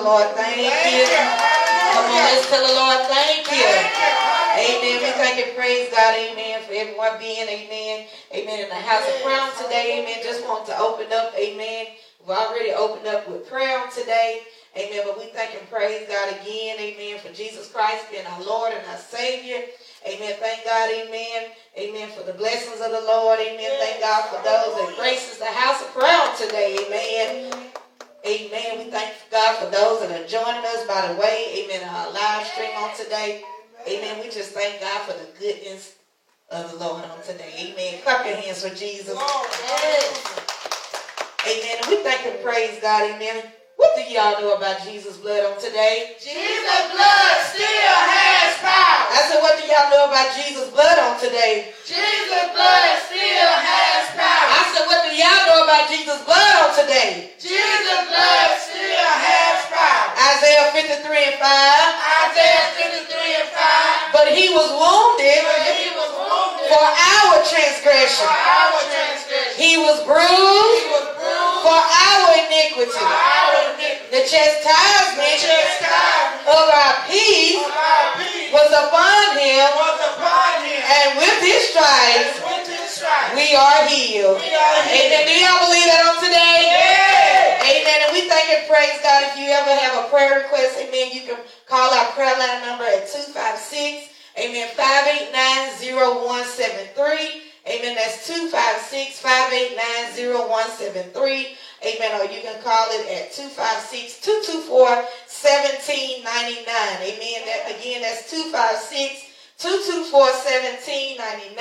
the Lord thank, you. Come on, let's tell the Lord thank you. Amen. We thank and praise God, amen, for everyone being, amen, amen, in the house of prayer today, amen. Just want to open up, amen. We've already opened up with prayer today. Amen. But we thank and praise God again. Amen. For Jesus Christ being our Lord and our Savior. Amen. Thank God. Amen. Amen. For the blessings of the Lord. Amen. Thank God for those that graces the house of prayer today. Amen. Amen. We thank God for those that are joining us by the way. Amen. Our live stream on today. Amen. We just thank God for the goodness of the Lord on today. Amen. Clap your hands for Jesus. Amen. And we thank and praise God. Amen. What do y'all know about Jesus' blood on today? Jesus' blood still has power. I said, what do y'all know about Jesus' blood on today? Jesus' blood still has power. I said, what do y'all know about Jesus' blood on today? Jesus' blood still has power. Isaiah 53 and 5. Isaiah 53 and 5. But he was wounded, but he was wounded for our transgression. For our transgression. He was bruised, he was bruised for our iniquity. For our iniquity. The chastisement, the chastisement of our peace, of our peace was upon him, was upon him. and with his stripes, with his stripes we are healed. we are healed. Amen. Do y'all believe that on today? Yeah. Amen. And we thank and praise God. If you ever have a prayer request, amen, you can call our prayer line number at 256, amen, 5890173. Amen. That's 256 589 0173. Amen. Or you can call it at 256 224 1799. Amen. That, again, that's 256 224 1799.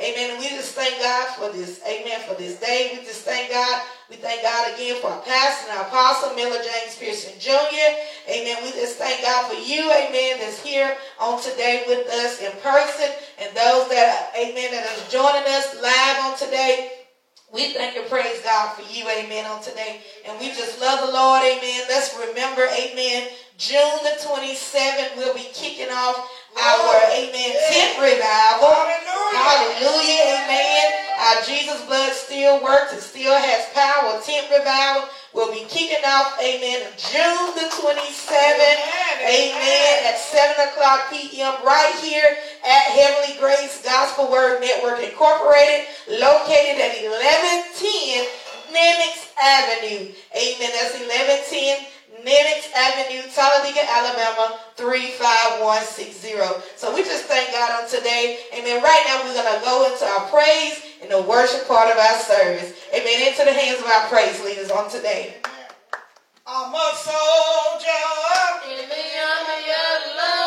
Amen. We just thank God for this. Amen. For this day. We just thank God. We thank God again for our pastor and our apostle, Miller James Pearson Jr. Amen. We just thank God for you, amen, that's here on today with us in person. And those that, amen, that are joining us live on today. We thank and praise God for you, amen, on today. And we just love the Lord, amen. Let's remember, amen, June the 27th, we'll be kicking off our, amen, tent revival. Hallelujah. Hallelujah, amen. Our Jesus blood still works. It still has power. Tent revival will be kicking off, amen, June the 27th, amen, at 7 o'clock p.m. right here at Heavenly Grace Gospel Word Network Incorporated, located at 1110 Nimitz Avenue. Amen. That's 1110 Nimitz Avenue, Talladega, Alabama, 35160. So we just thank God on today. Amen. Right now we're going to go into our praise and the worship part of our service. Amen. Into the hands of our praise leaders on today. I'm a soldier. In the army of love.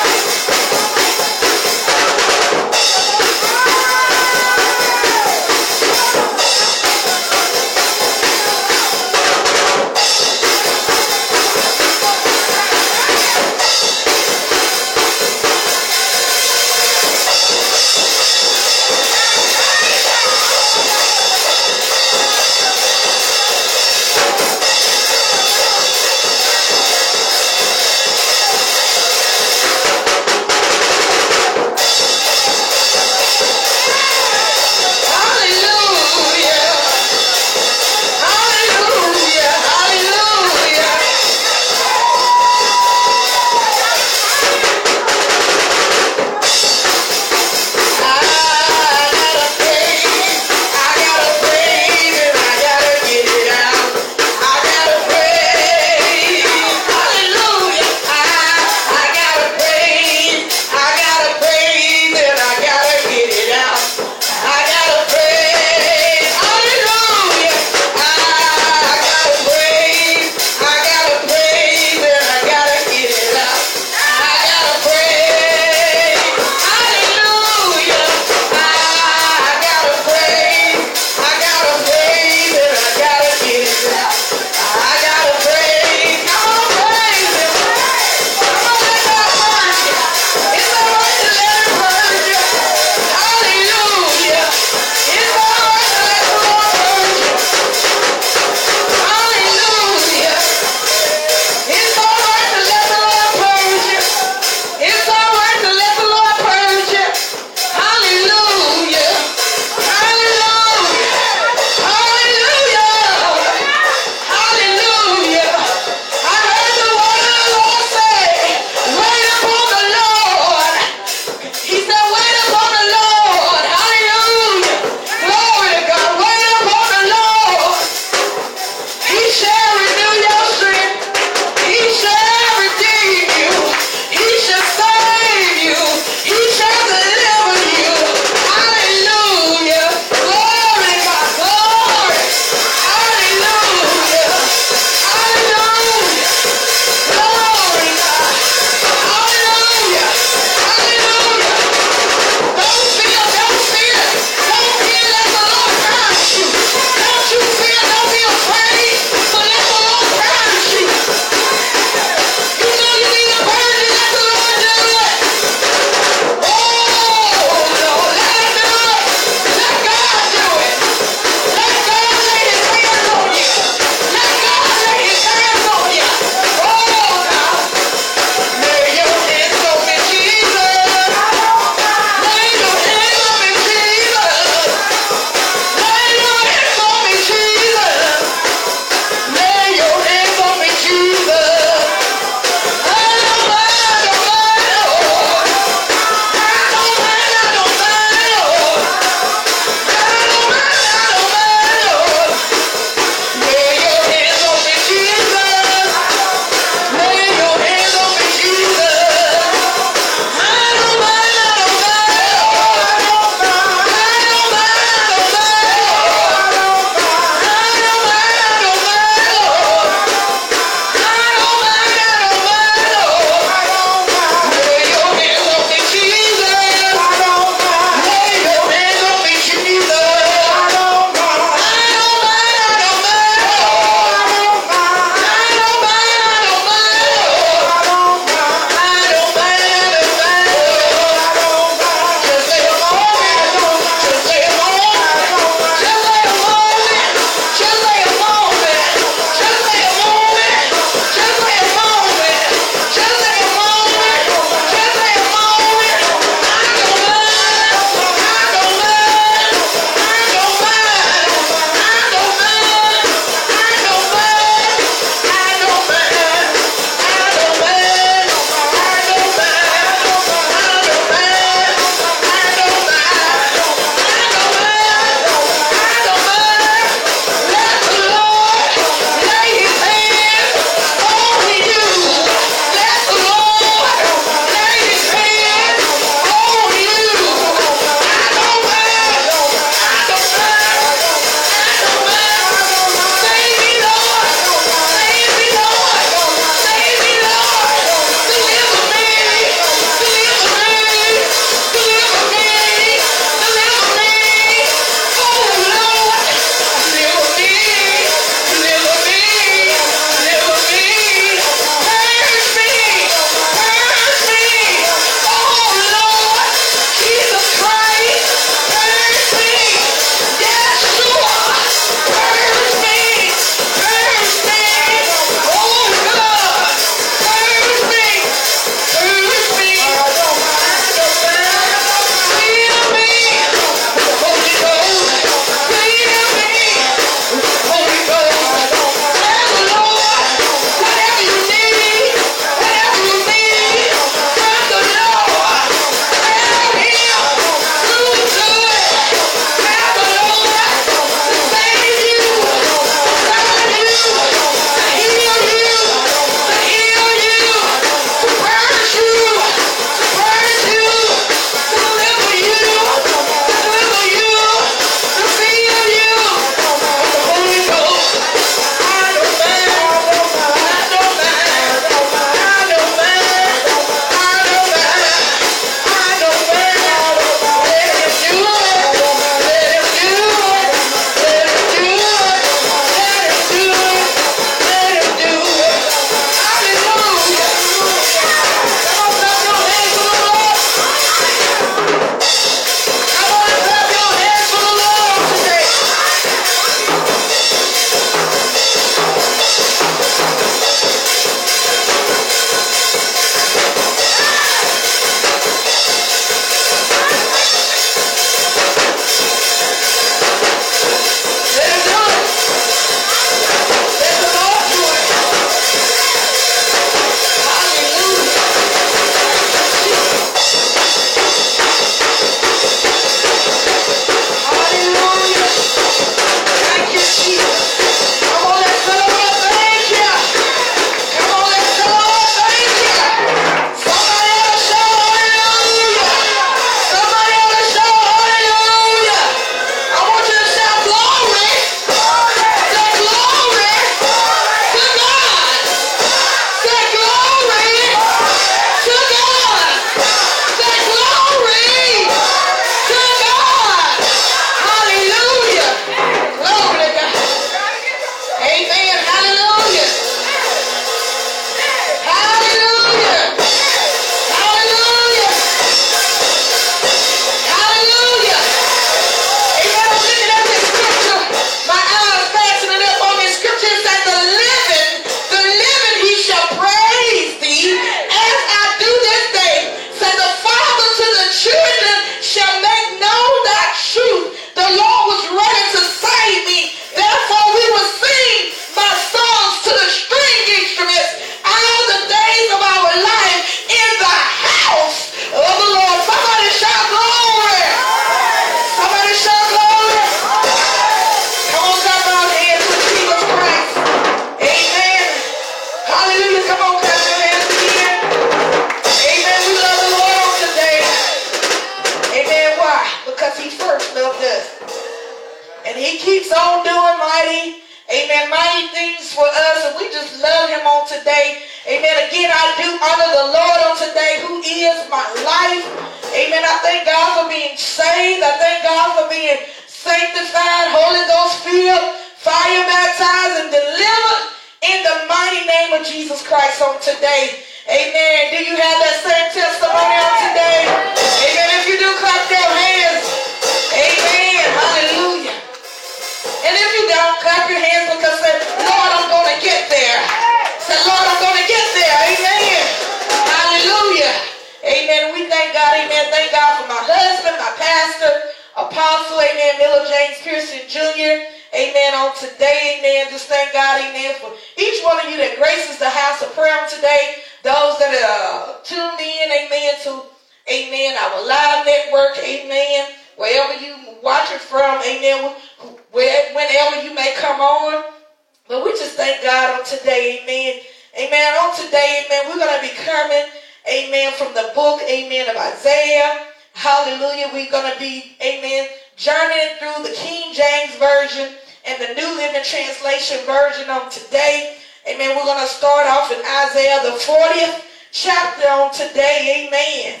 Today, amen. Amen. On today, amen, we're going to be coming, amen, from the book, amen, of Isaiah. Hallelujah. We're going to be, amen, journeying through the King James Version and the New Living Translation version on today. Amen. We're going to start off in Isaiah, the 40th chapter on today. Amen.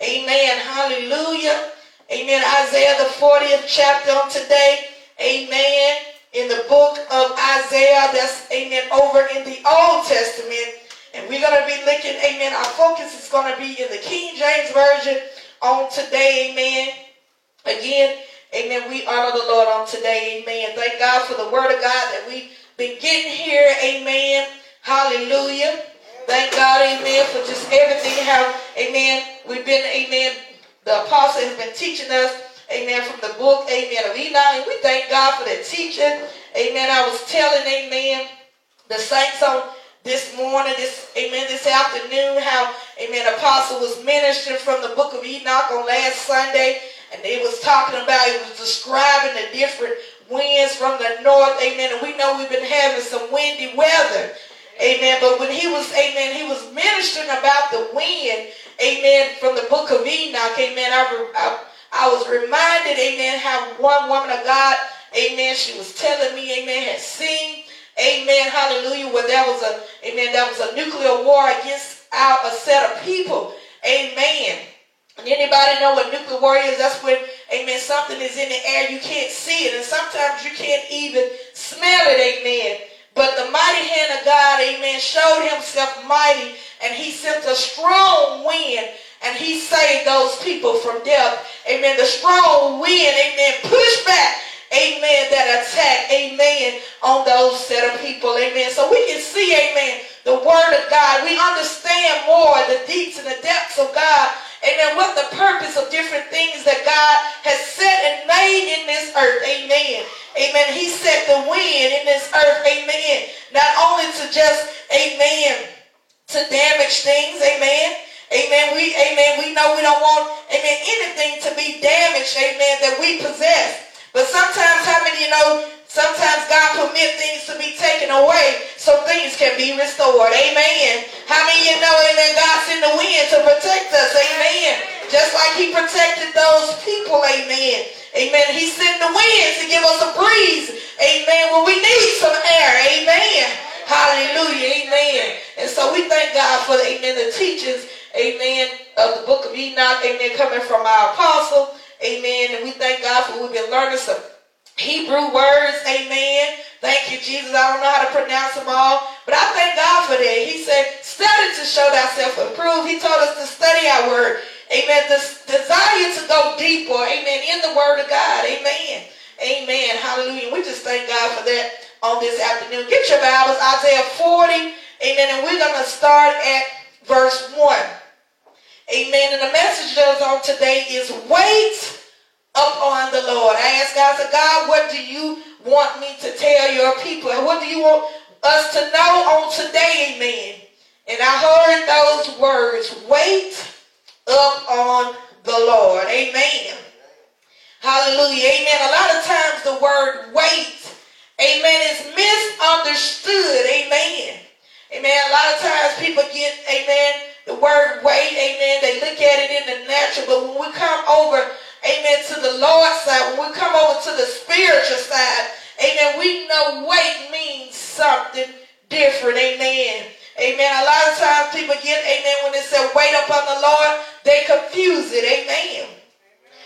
Amen. Hallelujah. Amen. Isaiah, the 40th chapter on today. Amen. In the book of Isaiah, that's, amen, over in the Old Testament. And we're going to be looking, amen, our focus is going to be in the King James Version on today. Amen. Again, amen, we honor the Lord on today. Amen. Thank God for the word of God that we've been getting here. Amen. Hallelujah. Thank God, amen, for just everything how, amen, we've been, amen, the apostle has been teaching us, amen, from the book, amen, of Enoch. And we thank God for that teaching. Amen. I was telling, amen, the saints on this morning, this, amen, this afternoon, how, amen, apostle was ministering from the book of Enoch on last Sunday. And it was talking about, it was describing the different winds from the north, amen. And we know we've been having some windy weather. Amen. But when he was, amen, he was ministering about the wind, amen, from the book of Enoch, amen. I, I, I was reminded, amen, how one woman of God, amen, she was telling me, amen, had seen, amen, hallelujah, where there was a, amen, there was a nuclear war against our, a set of people, amen. Anybody know what nuclear war is? That's when, amen, something is in the air, you can't see it, and sometimes you can't even smell it, amen. But the mighty hand of God, amen, showed himself mighty and he sent a strong wind and he saved those people from death. Amen. The strong wind, amen, pushed back, amen, that attack, amen, on those set of people. Amen. So we can see, amen, the word of God. We understand more the deeps and the depths of God. Amen. What the purpose of different things that God has set and made in this earth. Amen. Amen. He set the wind in this earth. Amen. Not only to just, amen, to damage things. Amen. Amen. We, amen. We know we don't want, amen, anything to be damaged. Amen. That we possess. But sometimes, how many you know, sometimes God permit things to be taken away so things can be restored. Amen. How many you know, amen, God sent the wind to protect us. Amen. Just like he protected those people. Amen. Amen. He sent the wind to give us a breeze. Amen. When we need some air. Amen. Hallelujah. Amen. And so we thank God for, amen, the teachings, amen, of the book of Enoch. Amen. Coming from our apostle. Amen. And we thank God for we've been learning some Hebrew words. Amen. Thank you, Jesus. I don't know how to pronounce them all, but I thank God for that. He said, study to show thyself approved. He told us to study our word. Amen. This desire to go deeper. Amen. In the word of God. Amen. Amen. Hallelujah. We just thank God for that on this afternoon. Get your Bibles, Isaiah 40. Amen. And we're going to start at verse 1. Amen. And the message that is on today is wait upon the Lord. I asked God, said, God, what do you want me to tell your people? And what do you want us to know on today? Amen. And I heard those words, wait up on the Lord. Amen. Hallelujah. Amen. A lot of times the word wait, amen, is misunderstood. Amen. Amen. A lot of times people get, amen, the word wait, amen, they look at it in the natural, but when we come over, amen, to the Lord's side, when we come over to the spiritual side, amen, we know wait means something different, amen. Amen. A lot of times people get, amen, when they say wait upon the Lord, they confuse it, amen.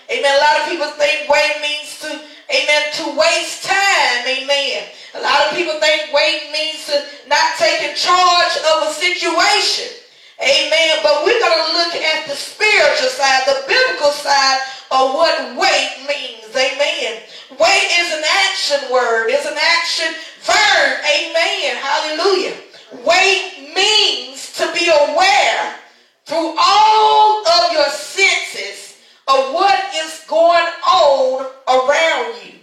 Amen. A lot of people think wait means to, amen, to waste time, amen. A lot of people think wait means to not taking charge of a situation. Amen. But we're going to look at the spiritual side, the biblical side of what wait means. Amen. Wait is an action word. It's an action verb. Amen. Hallelujah. Wait means to be aware through all of your senses of what is going on around you.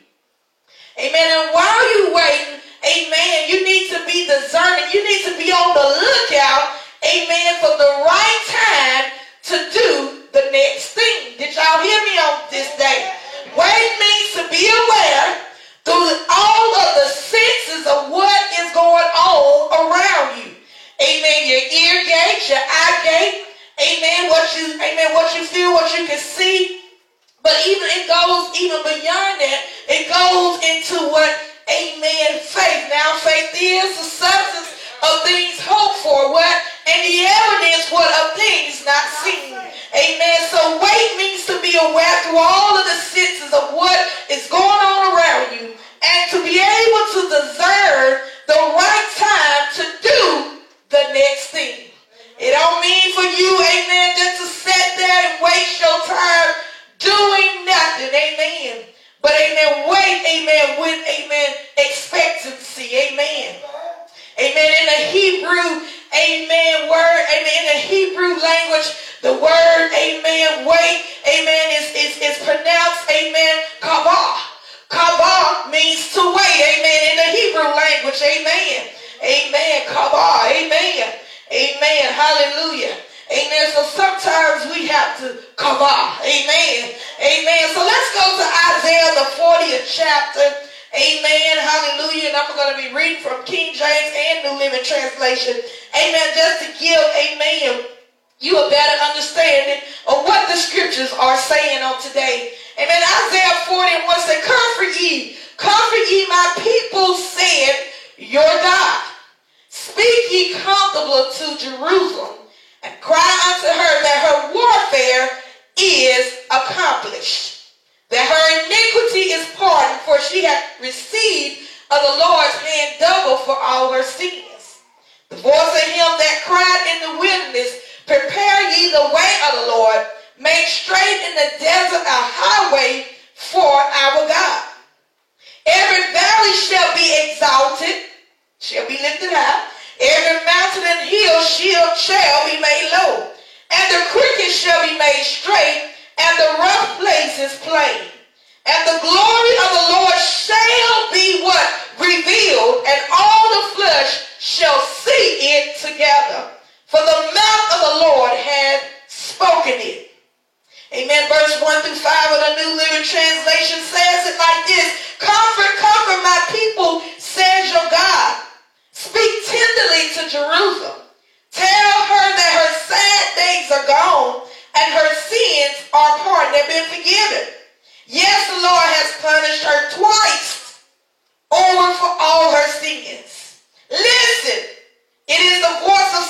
Amen. And while you waiting, amen, you need to be discerning. You need to be on the lookout, amen, for the right time to do the next thing. Did y'all hear me on this day? Wait means to be aware through all of the senses of what is going on around you. Amen. Your ear gate, your eye gate, amen, what you, amen, what you feel, what you can see. But even it goes even beyond that. It goes into what, amen, faith. Now faith is the substance of things hoped for, what? And the evidence what of things not seen. Amen. So wait means to be aware through all of the senses of what is going on around you and to be able to discern the right time to do the next thing. It don't mean for you, amen, just to sit there and waste your time doing nothing, amen. But amen, wait, amen, with amen, expectancy, amen. Amen. In the Hebrew, amen, word, amen, in the Hebrew language, the word, amen, wait, amen, is, is, is pronounced, amen, kavah. Kavah means to wait, amen, in the Hebrew language, amen. Amen, kavah, amen. Amen, hallelujah. Amen. So sometimes we have to kavah, amen. Amen. So let's go to Isaiah, the 40th chapter. Amen. Hallelujah. And I'm going to be reading from King James and New Living Translation. Amen. Just to give, amen, you a better understanding of what the scriptures are saying on today. Amen. Isaiah 40 and 1 said, Comfort ye, comfort ye my people, said your God. Speak ye comfortable to Jerusalem and cry unto her that her warfare is accomplished that her iniquity is pardoned, for she hath received of the Lord's hand double for all her sins. The voice of him that cried in the wilderness, Prepare ye the way of the Lord, make straight in the desert a highway for our God. Every valley shall be exalted, shall be lifted high. Every mountain and hill shall, shall be made low. And the crooked shall be made straight, and the rough places plain. And the glory of the Lord shall be what? Revealed, and all the flesh shall see it together. For the mouth of the Lord hath spoken it. Amen. Verse 1 through 5 of the New Living Translation says it like this. Comfort, comfort my people, says your God. Speak tenderly to Jerusalem. Tell her that her sad days are gone and her sins are pardoned. They've been forgiven. Yes, the Lord has punished her twice over for all her sins. Listen, it is the voice of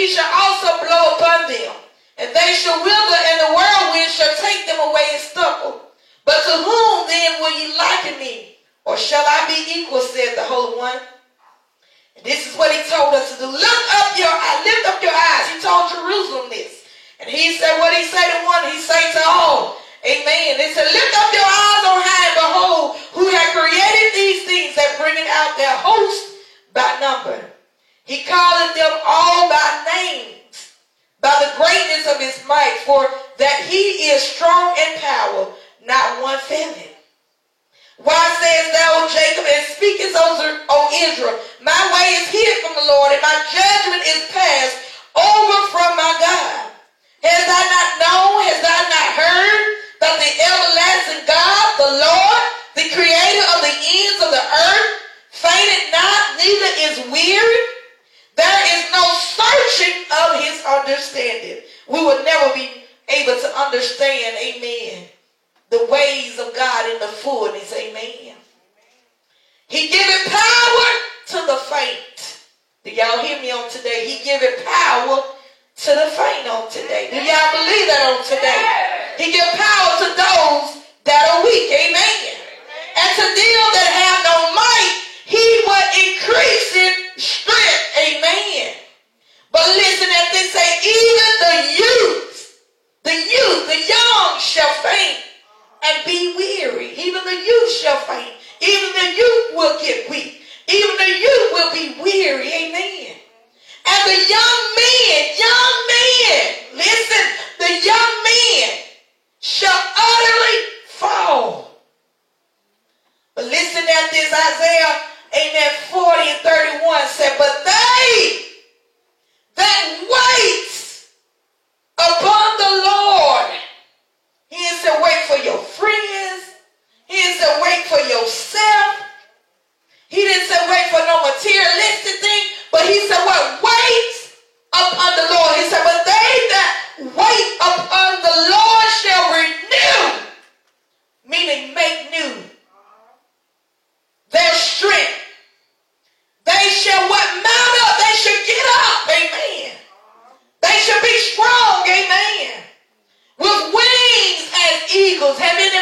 he shall also blow upon them, and they shall wither, and the whirlwind shall take them away and stubble. But to whom then will ye liken me? Or shall I be equal, said the Holy One? And this is what he told us to do. Lift up your eyes, lift up your eyes. He told Jerusalem this. And he said, what he say to one, he say to all. Amen. They said, lift up your eyes on high and behold who hath created these things that bringeth out their host by number. He calleth them all by names, by the greatness of his might, for that he is strong in power, not one failing. Why sayest thou, O Jacob, and speakest, o, o Israel, my way is hid from the Lord, and my judgment is passed over from my God? Has I not known, has I not heard that the everlasting God, the Lord, the creator of the ends of the earth, fainted not, neither is weary? There is no searching of his understanding. We will never be able to understand, amen, the ways of God in the fullness, amen. He giveth power to the faint. Do y'all hear me on today? He giveth power to the faint on today. Do y'all believe that on today? He give power to those that are weak, amen. And to them that have no might, he was increase it strength, amen. But listen at this say, even the youth, the youth, the young shall faint and be weary. Even the youth shall faint. Even the youth will get weak. Even the youth will be weary. Amen. And the young men, young men, listen, the young men shall utterly fall. But listen at this, Isaiah, amen, 40 and 31 said, but they that wait upon the Lord. He didn't say wait for your friends. He didn't say wait for yourself. He didn't say wait for no materialistic thing, but he said what? Wait upon the Lord. He said, but they that wait upon the Lord shall renew, meaning make new their strength. They shall what? Mount up. They should get up. Amen. They should be strong. Amen. With wings as eagles. Have anybody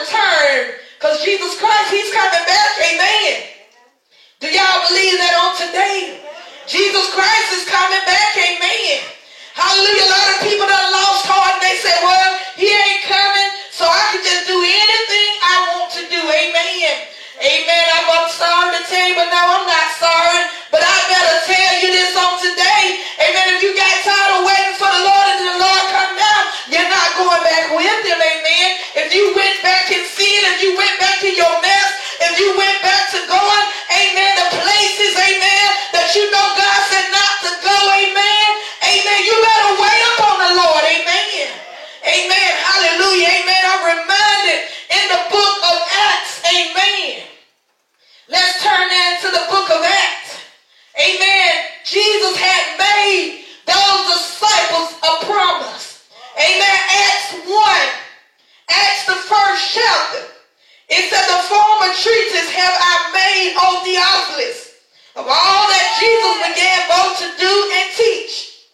return. Because Jesus Christ, he's coming back. Amen. Do y'all believe that on today? Jesus Christ is coming back, amen. Hallelujah. A lot of people that lost heart and they say, well, he ain't coming, so I can just do anything I want to do, amen. Amen. I'm, I'm sorry to tell you, but no, I'm not sorry. But I better tell you this on today. Amen. If you got tired of waiting for the Lord and the Lord come down, you're not going back with him, amen. If you went back in sin, if you went back in your mess, if you went back to going, amen, the places, amen, that you know God said not to go, amen, amen, you better wait upon the Lord, amen. Amen. Hallelujah. Amen. I'm reminded in the book of Acts, amen. Let's turn now to the book of Acts. Amen. Jesus had made those disciples a promise. Amen. Acts 1. Acts the first chapter. It said the former treatises have I made, O Theophilus, of all that Jesus began both to do and teach.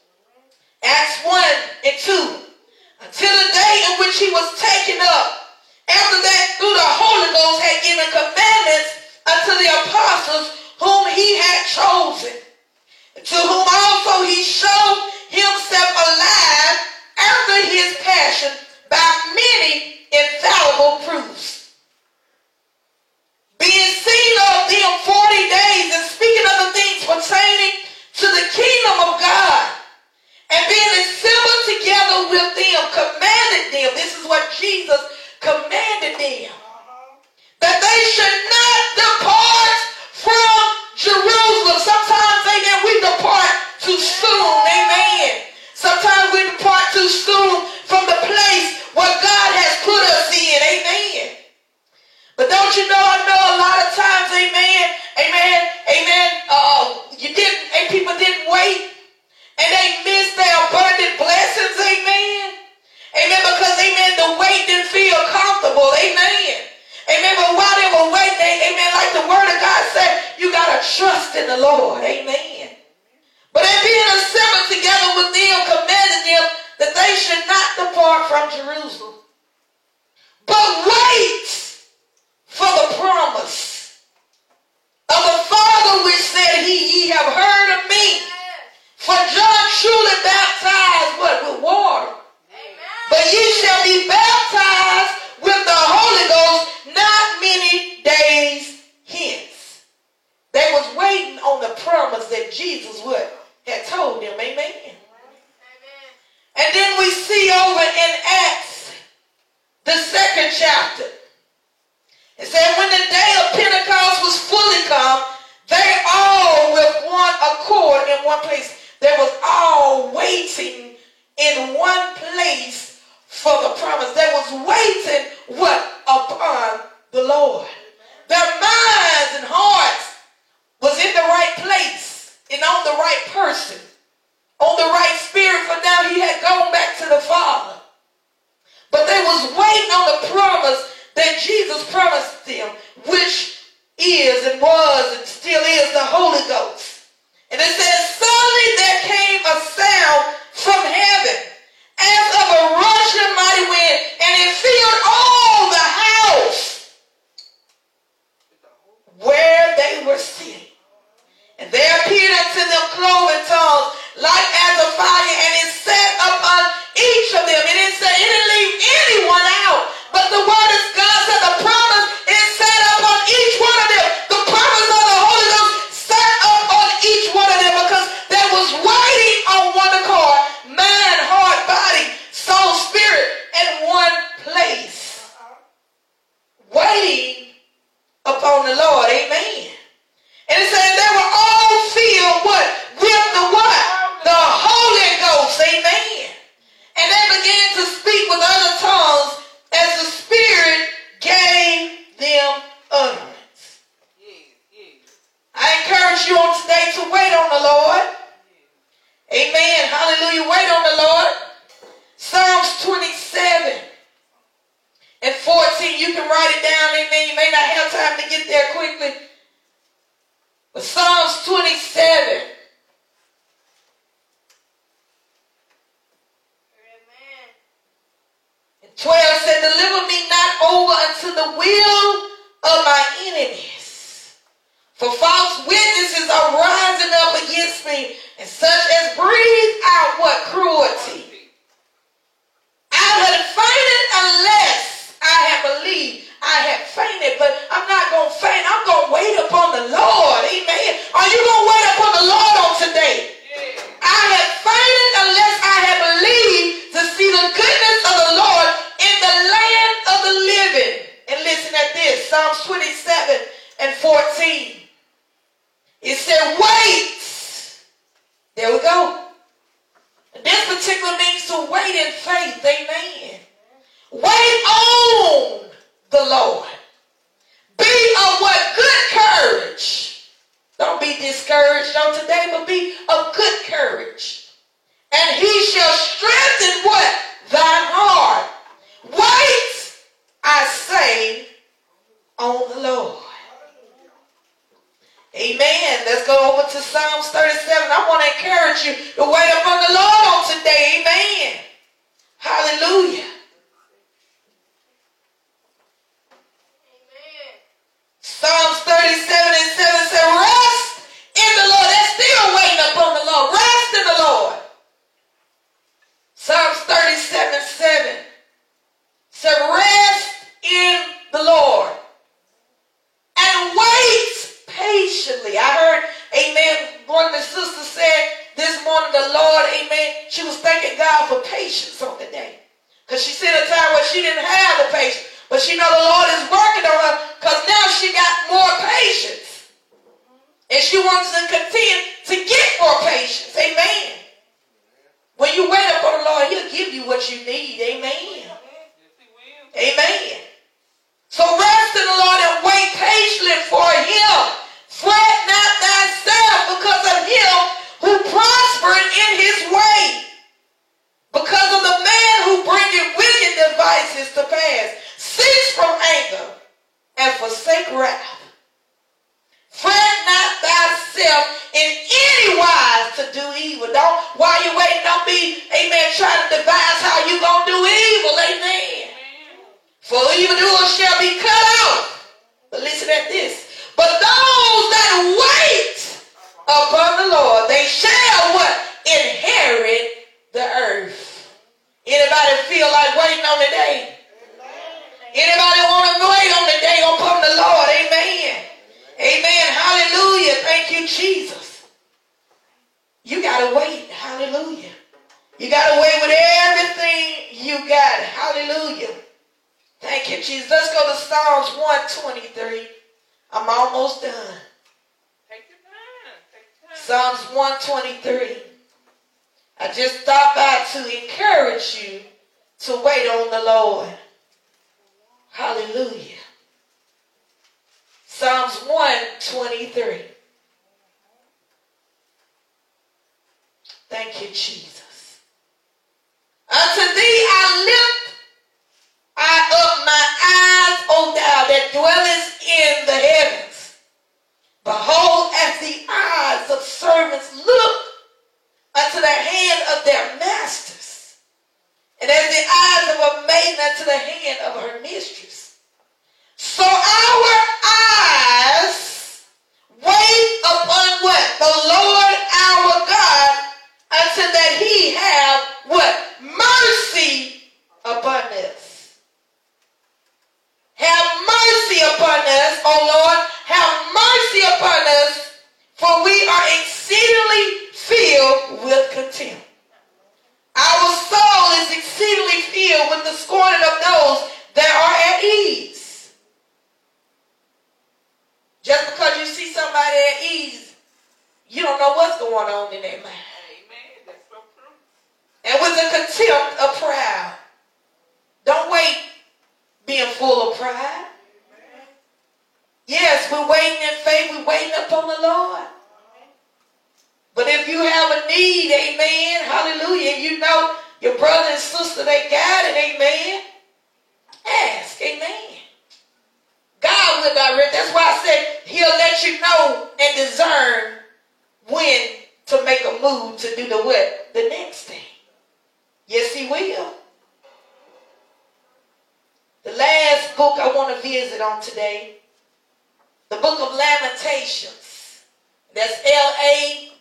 Acts 1 and 2. Until the day in which he was taken up. After that, through the Holy Ghost had given commandments unto the apostles whom he had chosen, to whom also he showed himself alive after his passion by many infallible proofs. Being seen of them forty days and speaking of the things pertaining to the kingdom of God, and being assembled together with them, commanded them, this is what Jesus commanded them, that they should not depart from Jerusalem. Sometimes, amen, we depart too soon, amen. Sometimes we depart too soon from the place where God has put us in, amen. But don't you know, I know a lot of times, amen, amen, amen, uh, you didn't, and people didn't wait, and they missed their abundant blessings, amen. Amen, because, amen, the wait didn't feel comfortable, amen. Amen, but while they were waiting, amen, like the word of God said, you got to trust in the Lord, amen. But they being assembled together with them, commanding them that they should not depart from Jerusalem, but wait enemies. For false witnesses are rising up against me, and such as breathe out what cruelty. I have fainted unless I had believed. I had fainted, but I'm not going to faint. I'm going to wait upon the Lord. Amen. Are you going to wait upon the Lord at this Psalms 27 and 14. It said, wait. There we go. This particular means to wait in faith. Amen. Wait on the Lord. Be of what good courage. Don't be discouraged on today, but be of good courage. And he shall strengthen what? Thine heart. Wait, I say, on the Lord. Amen. Let's go over to Psalms 37. I want to encourage you to wait upon the Lord on today. Amen. Hallelujah. Amen. Psalms 37 and 7 said, Rest in the Lord. That's still waiting upon the Lord. Rest in the Lord. Psalms 37 7 said, Rest in the Lord patiently. I heard, amen, one of the sisters said this morning, the Lord, amen, she was thanking God for patience on the day. Because she said a time where she didn't have the patience. But she know the Lord is working on her because now she got more patience. And she wants to continue to get more patience. Amen. When you wait upon the Lord, he'll give you what you need. Amen. Amen. So rest in the Lord and wait patiently for him. Fret not thyself because of him who prospered in his way. Because of the man who bringeth wicked devices to pass. Cease from anger and forsake wrath. Fret not thyself in any wise to do evil. Don't while you waiting, don't be, amen, trying to devise how you gonna do evil, amen. For evildoers shall be cut off. But listen at this. But those that wait upon the Lord, they shall what? Inherit the earth. Anybody feel like waiting on the day? Anybody want to wait on the day upon the Lord? Amen. Amen. Hallelujah. Thank you, Jesus. You got to wait. Hallelujah. You got to wait with everything you got. Hallelujah. Thank you, Jesus. Let's go to Psalms 123. I'm almost done. Take your time. Take your time. Psalms 123. I just stopped by to encourage you to wait on the Lord. Hallelujah. Psalms 123. Thank you, Jesus. Unto thee I lift I up my eyes, O thou that dwellest in the heavens. Behold, as the eyes of servants look unto the hand of their masters, and as the eyes of a maiden unto the hand of her mistress. So our eyes wait upon what? The Lord our God, until that he have what? Mercy upon us. Have mercy upon us, O Lord. Have mercy upon us, for we are exceedingly filled with contempt. Our soul is exceedingly filled with the scorning of those that are at ease. Just because you see somebody at ease, you don't know what's going on in their mind. Amen. That's so true. And with the contempt of pride. Don't wait being full of pride. Yes, we're waiting in faith, we're waiting upon the Lord. But if you have a need, amen, hallelujah, you know your brother and sister, they got it, amen. Ask, amen. God will direct. That's why I said he'll let you know and discern when to make a move to do the what? The next thing. Yes, he will. The last book I want to visit on today, the book of Lamentations. That's L A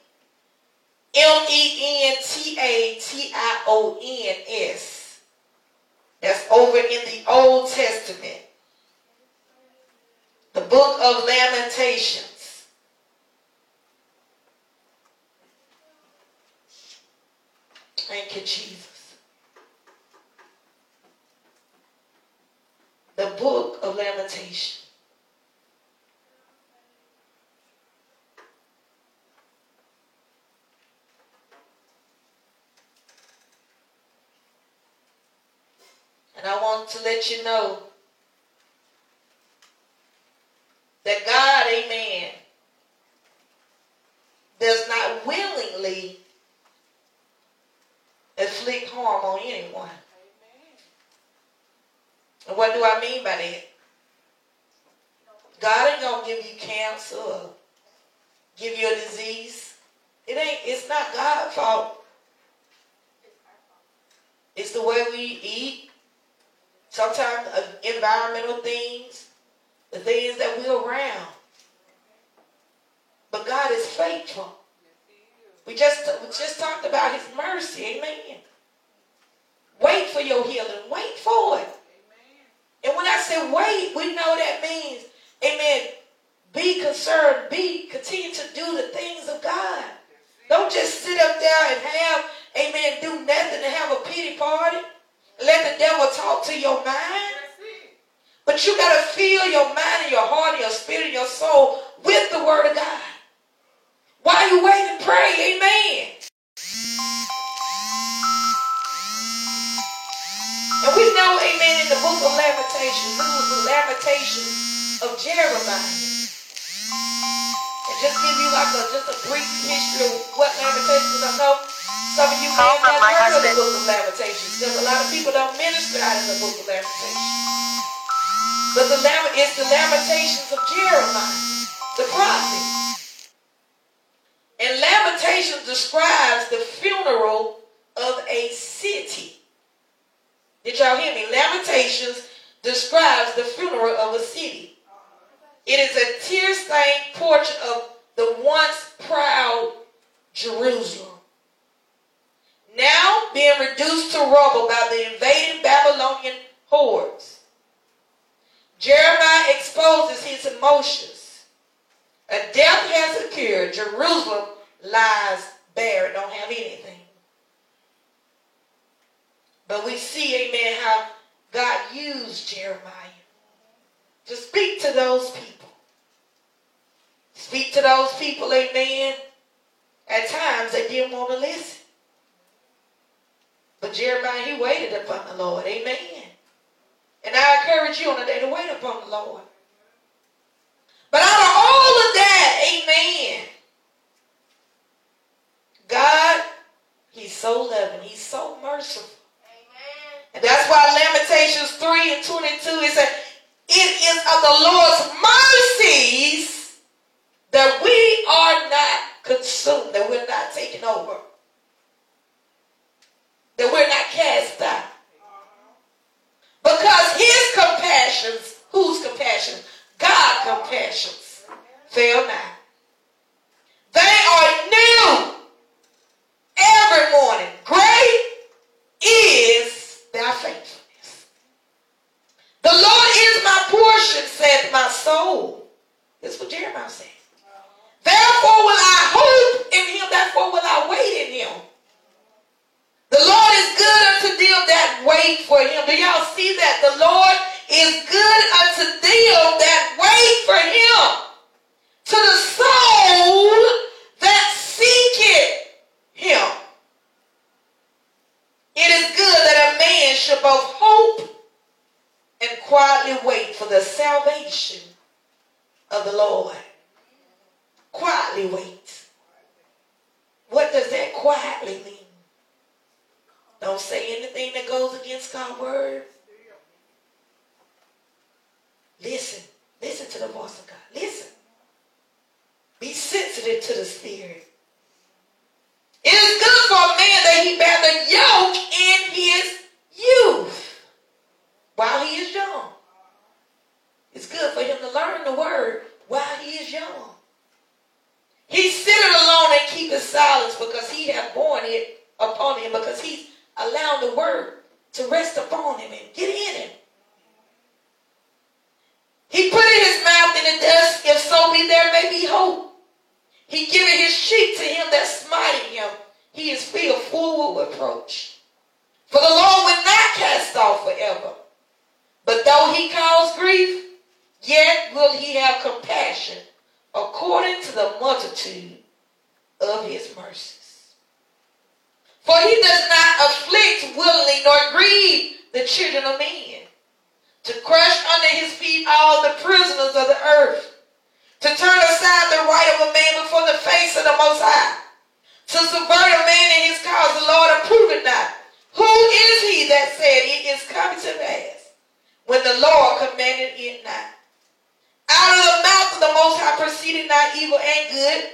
M E N T A T I O N S. That's over in the Old Testament. The book of Lamentations. Thank you, Jesus. The book of Lamentation. And I want to let you know that God, amen, does not willingly inflict harm on anyone. And what do I mean by that? God ain't gonna give you cancer or give you a disease. It ain't, it's not God's fault. It's the way we eat. Sometimes uh, environmental things, the things that we're around. But God is faithful. We just we just talked about his mercy, amen. Wait for your healing. Wait for it. And when I say wait, we know that means, amen, be concerned, be, continue to do the things of God. Don't just sit up there and have, amen, do nothing and have a pity party. Let the devil talk to your mind. But you got to fill your mind and your heart and your spirit and your soul with the word of God. While you wait and pray, amen. And we know, amen, in the book of Lamentations, this was the Lamentations of Jeremiah. And just give you like a just a brief history of what Lamentations I know some of you may have never heard of the book of Lamentations. Because a lot of people don't minister out of the book of Lamentations. But the it's the Lamentations of Jeremiah, the prophet. And Lamentations describes the funeral of a city. Did y'all hear me? Lamentations describes the funeral of a city. It is a tear-stained portrait of the once proud Jerusalem. Now being reduced to rubble by the invading Babylonian hordes. Jeremiah exposes his emotions. A death has occurred. Jerusalem lies bare, It don't have anything. But we see, amen, how God used Jeremiah to speak to those people. Speak to those people, amen. At times they didn't want to listen. But Jeremiah, he waited upon the Lord, amen. And I encourage you on the day to wait upon the Lord. But out of all of that, amen. God, he's so loving. He's so merciful. Amen. And that's why Lamentations 3 and 22 it said, It is of the Lord's mercies that we are not consumed, that we're not taken over, that we're not cast out. Because his compassions, whose compassions? God compassions, fail not. They are new every morning. Great is thy faithfulness. The Lord is my portion, said my soul. This is what Jeremiah said. Therefore will I hope in him, therefore will I wait in him. The Lord is good unto them that wait for him. Do y'all see that? The Lord is good unto them that wait for him. To the soul that seeketh him. It is good that a man should both hope and quietly wait for the salvation of the Lord. Quietly wait. What does that quietly mean? Don't say anything that goes against God's word. Listen. Listen to the voice of God. Listen. Be sensitive to the Spirit. It is good for a man that he bear the yoke in his youth while he is young. It's good for him to learn the word while he is young. He sitteth alone and keepeth silence because he hath borne it upon him, because he's allowing the word to rest upon him and get in him. He put in his mouth in the dust, if so be there may be hope. He giveth his cheek to him that smiting him. He is filled full with reproach. For the Lord will not cast off forever. But though he cause grief, yet will he have compassion according to the multitude of his mercies. For he does not afflict willingly nor grieve the children of men, to crush under his feet all the prisoners of the earth, to turn aside the right of a man before the face of the Most High, to subvert a man in his cause, the Lord approveth not. Who is he that said it is coming to pass, when the Lord commanded it not? Out of the mouth of the Most High proceeded not evil and good.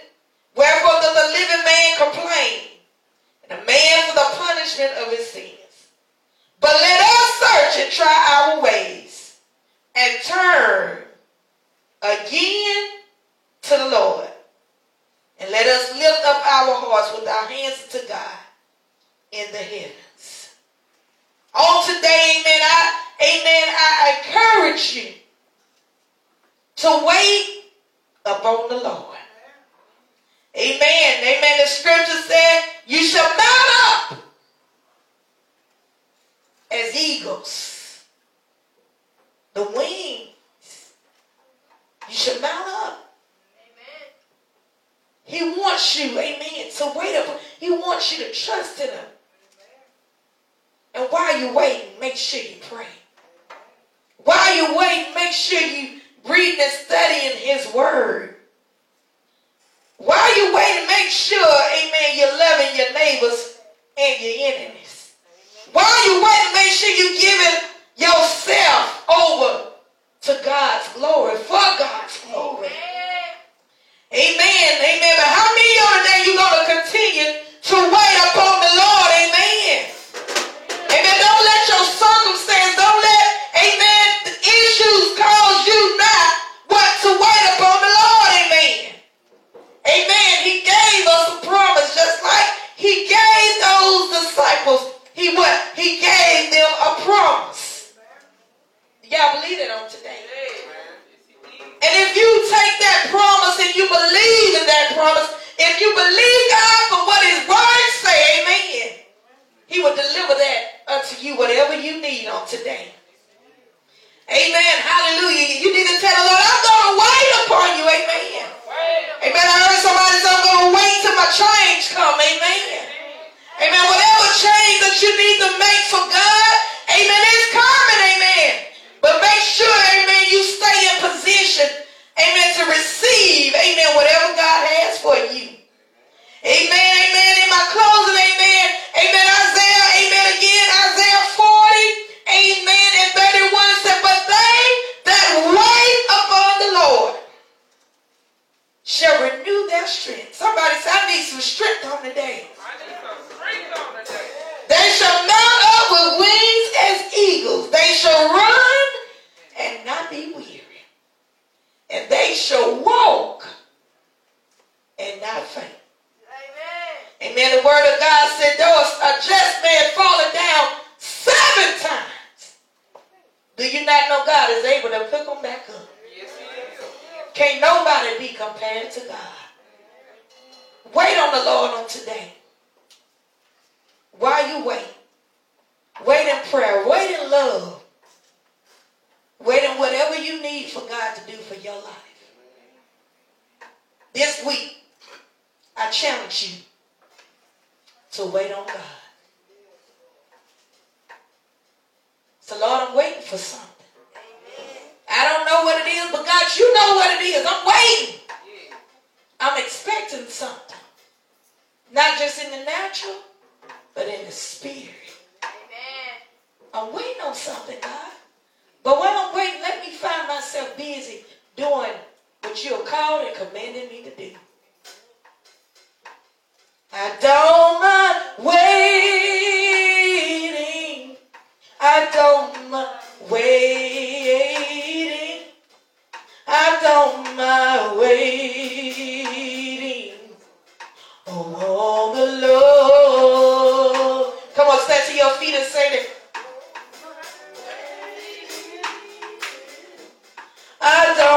Wherefore does the living man complain, and a man for the punishment of his sins? But let us search and try our ways, and turn again to the Lord. And let us lift up our hearts with our hands to God in the heavens. On today, amen. I encourage you to wait upon the Lord. Amen. Amen. The scripture said, You shall mount up as eagles. The wings. You shall mount up. Amen. He wants you, amen, to wait up. He wants you to trust in him. And while you're waiting, make sure you pray. While you're waiting, make sure you read and studying his word. While you're waiting, make sure, amen, you're loving your neighbors and your enemies. While you're waiting, make sure you're giving yourself over to God's glory, for God's glory. Amen. Amen. But how many of you today you going to continue to wait upon the Lord? Amen. Issues cause you not what to wait upon the Lord. Amen. Amen. He gave us a promise just like he gave those disciples. He what? He gave them a promise. Y'all believe it on today? And if you take that promise and you believe in that promise, if you believe God for what his word say, amen, he will deliver that unto you, whatever you need on today. Amen. Hallelujah. You need to tell the Lord, I'm going to wait upon you. Amen. Amen. I heard somebody say, I'm going to wait till my change come. Amen. Amen. Whatever change that you need to make for God, amen, it's coming. Amen. But make sure, amen, you stay in position, amen, to receive, amen, whatever God has for you. Amen, amen. In my closing, amen, amen. Isaiah, amen, again, Isaiah 40, amen, and 31 said, But they that wait upon the Lord shall renew their strength. Somebody say, I need some strength on the day. They shall mount up with wings as eagles. They shall run and not be weary. And they shall walk and not faint. Amen. The word of God said, though a just man falling down seven times, not know God is able to pick them back up? Can't nobody be compared to God. Wait on the Lord on today. While you wait, wait in prayer, wait in love, wait in whatever you need for God to do for your life. This week, I challenge you to wait on God. So, Lord, I'm waiting for something. I don't know what it is, but God, you know what it is. I'm waiting. I'm expecting something. Not just in the natural, but in the spirit. Amen. I'm waiting on something, God. But while I'm waiting, let me find myself busy doing what you have called and commanded me to do. I don't mind waiting. I don't mind waiting. Don't mind waiting oh, on the Lord. Come on, stand to your feet and say it. I don't